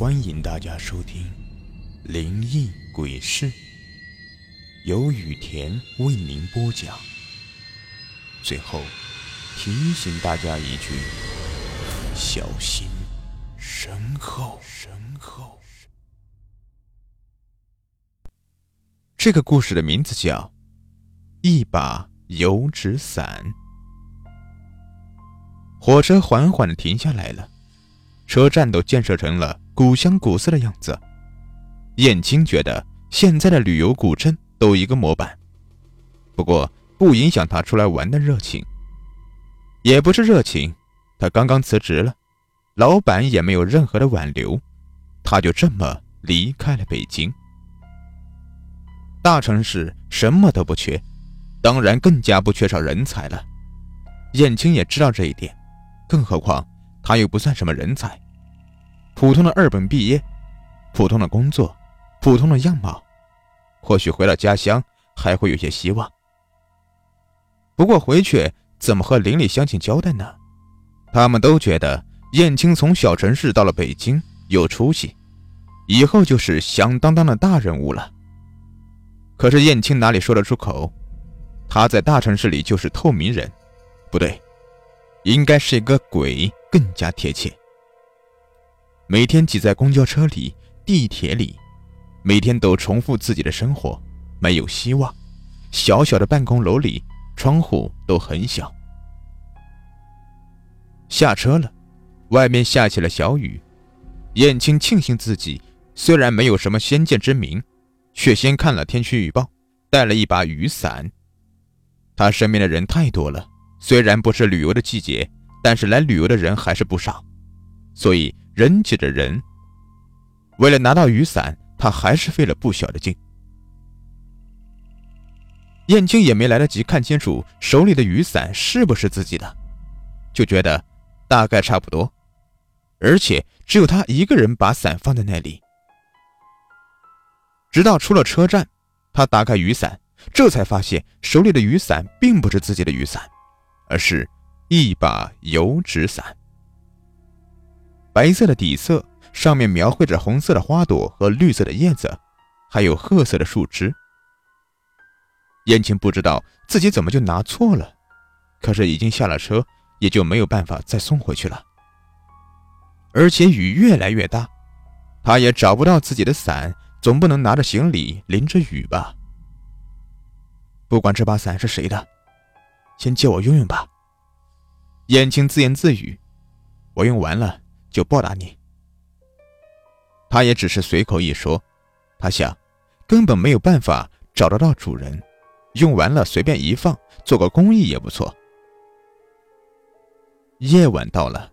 欢迎大家收听《灵异鬼事》，由雨田为您播讲。最后提醒大家一句：小心身后。身后。这个故事的名字叫《一把油纸伞》。火车缓缓的停下来了，车站都建设成了。古香古色的样子，燕青觉得现在的旅游古镇都一个模板。不过不影响他出来玩的热情。也不是热情，他刚刚辞职了，老板也没有任何的挽留，他就这么离开了北京。大城市什么都不缺，当然更加不缺少人才了。燕青也知道这一点，更何况他又不算什么人才。普通的二本毕业，普通的工作，普通的样貌，或许回到家乡还会有些希望。不过回去怎么和邻里乡亲交代呢？他们都觉得燕青从小城市到了北京有出息，以后就是响当当的大人物了。可是燕青哪里说得出口？他在大城市里就是透明人，不对，应该是一个鬼更加贴切。每天挤在公交车里、地铁里，每天都重复自己的生活，没有希望。小小的办公楼里，窗户都很小。下车了，外面下起了小雨。燕青庆幸自己虽然没有什么先见之明，却先看了天气预报，带了一把雨伞。他身边的人太多了，虽然不是旅游的季节，但是来旅游的人还是不少，所以。人挤着人，为了拿到雨伞，他还是费了不小的劲。燕青也没来得及看清楚手里的雨伞是不是自己的，就觉得大概差不多，而且只有他一个人把伞放在那里。直到出了车站，他打开雨伞，这才发现手里的雨伞并不是自己的雨伞，而是一把油纸伞。白色的底色上面描绘着红色的花朵和绿色的叶子，还有褐色的树枝。燕青不知道自己怎么就拿错了，可是已经下了车，也就没有办法再送回去了。而且雨越来越大，他也找不到自己的伞，总不能拿着行李淋着雨吧？不管这把伞是谁的，先借我用用吧。燕青自言自语：“我用完了。”就报答你。他也只是随口一说，他想，根本没有办法找得到主人，用完了随便一放，做个公益也不错。夜晚到了，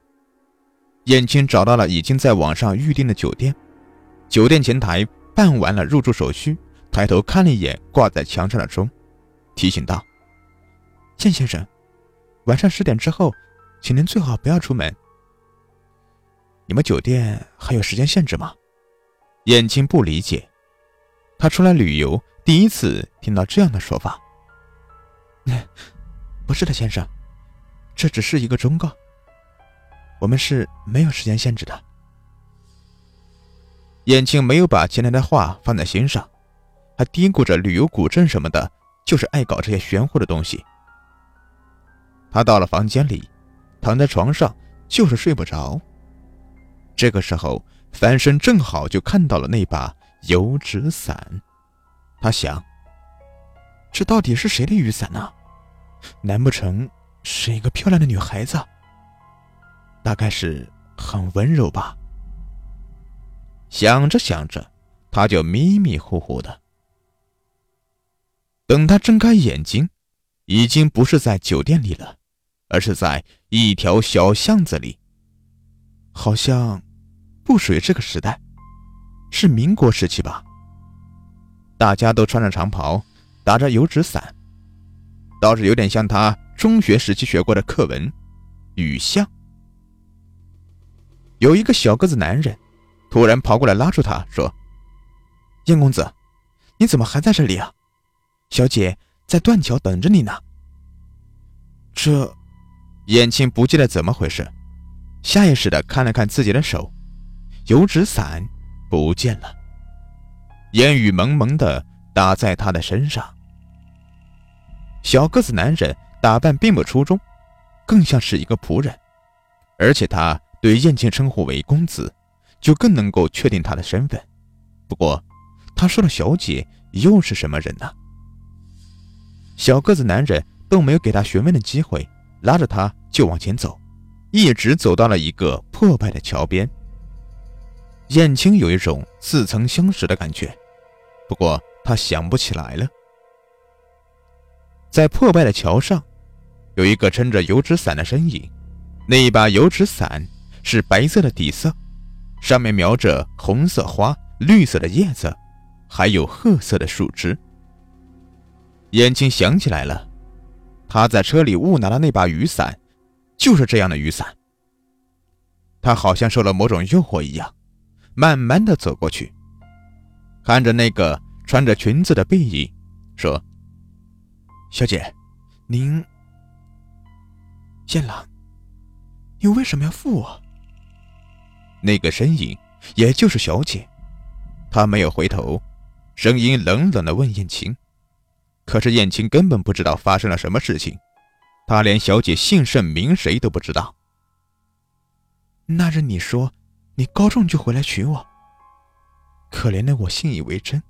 燕青找到了已经在网上预订的酒店，酒店前台办完了入住手续，抬头看了一眼挂在墙上的钟，提醒道：“剑先生，晚上十点之后，请您最好不要出门。”你们酒店还有时间限制吗？燕青不理解，他出来旅游第一次听到这样的说法。不是的，先生，这只是一个忠告。我们是没有时间限制的。燕青没有把前台的话放在心上，还嘀咕着旅游古镇什么的，就是爱搞这些玄乎的东西。他到了房间里，躺在床上就是睡不着。这个时候，翻身正好就看到了那把油纸伞。他想：这到底是谁的雨伞呢？难不成是一个漂亮的女孩子？大概是很温柔吧。想着想着，他就迷迷糊糊的。等他睁开眼睛，已经不是在酒店里了，而是在一条小巷子里，好像。不属于这个时代，是民国时期吧？大家都穿着长袍，打着油纸伞，倒是有点像他中学时期学过的课文《雨巷》。有一个小个子男人突然跑过来拉住他说：“燕公子，你怎么还在这里啊？小姐在断桥等着你呢。”这，燕青不记得怎么回事，下意识的看了看自己的手。油纸伞不见了，烟雨蒙蒙的打在他的身上。小个子男人打扮并不出众，更像是一个仆人，而且他对燕青称呼为公子，就更能够确定他的身份。不过，他说的小姐又是什么人呢？小个子男人都没有给他询问的机会，拉着他就往前走，一直走到了一个破败的桥边。燕青有一种似曾相识的感觉，不过他想不起来了。在破败的桥上，有一个撑着油纸伞的身影，那一把油纸伞是白色的底色，上面描着红色花、绿色的叶子，还有褐色的树枝。燕青想起来了，他在车里误拿的那把雨伞，就是这样的雨伞。他好像受了某种诱惑一样。慢慢的走过去，看着那个穿着裙子的背影，说：“小姐，您……剑郎，你为什么要负我？”那个身影，也就是小姐，她没有回头，声音冷冷的问燕青。可是燕青根本不知道发生了什么事情，他连小姐姓甚名谁都不知道。那日你说。你高中就回来娶我，可怜的我信以为真，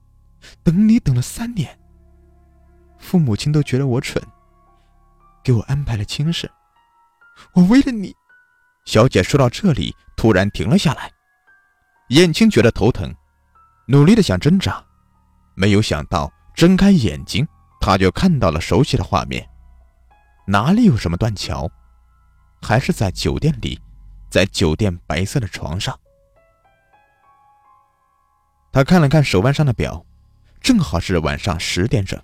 等你等了三年，父母亲都觉得我蠢，给我安排了亲事。我为了你，小姐说到这里突然停了下来，燕青觉得头疼，努力的想挣扎，没有想到睁开眼睛，他就看到了熟悉的画面，哪里有什么断桥，还是在酒店里。在酒店白色的床上，他看了看手腕上的表，正好是晚上十点整。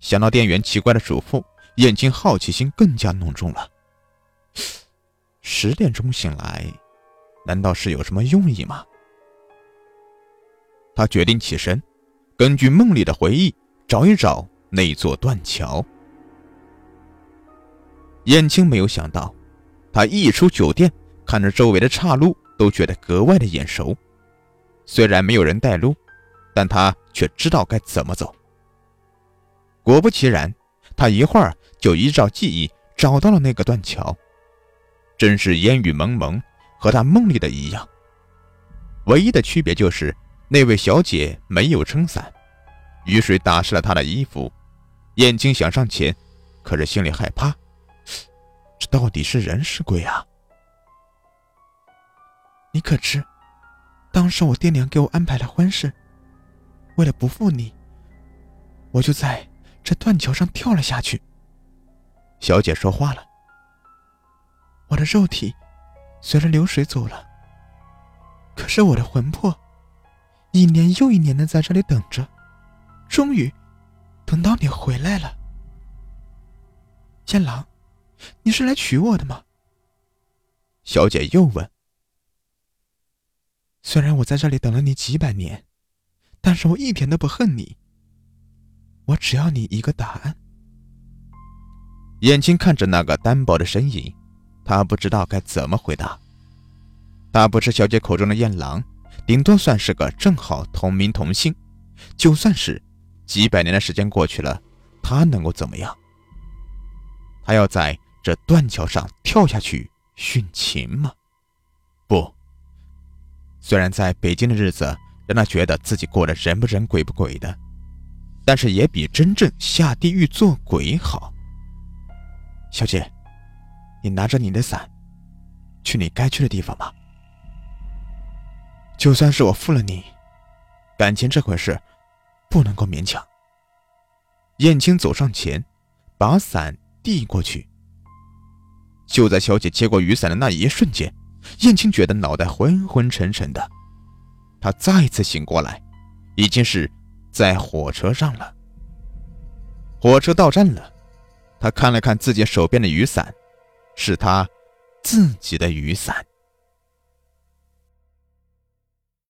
想到店员奇怪的嘱咐，燕青好奇心更加浓重了。十点钟醒来，难道是有什么用意吗？他决定起身，根据梦里的回忆找一找那座断桥。燕青没有想到，他一出酒店。看着周围的岔路，都觉得格外的眼熟。虽然没有人带路，但他却知道该怎么走。果不其然，他一会儿就依照记忆找到了那个断桥。真是烟雨蒙蒙，和他梦里的一样。唯一的区别就是那位小姐没有撑伞，雨水打湿了她的衣服。燕青想上前，可是心里害怕，这到底是人是鬼啊？你可知，当时我爹娘给我安排了婚事，为了不负你，我就在这断桥上跳了下去。小姐说话了：“我的肉体随着流水走了，可是我的魂魄一年又一年的在这里等着，终于等到你回来了。剑郎，你是来娶我的吗？”小姐又问。虽然我在这里等了你几百年，但是我一点都不恨你。我只要你一个答案。眼睛看着那个单薄的身影，他不知道该怎么回答。他不是小姐口中的燕郎，顶多算是个正好同名同姓。就算是几百年的时间过去了，他能够怎么样？他要在这断桥上跳下去殉情吗？不。虽然在北京的日子让他觉得自己过得人不人鬼不鬼的，但是也比真正下地狱做鬼好。小姐，你拿着你的伞，去你该去的地方吧。就算是我负了你，感情这回事，不能够勉强。燕青走上前，把伞递过去。就在小姐接过雨伞的那一瞬间。燕青觉得脑袋昏昏沉沉的，他再次醒过来，已经是在火车上了。火车到站了，他看了看自己手边的雨伞，是他自己的雨伞。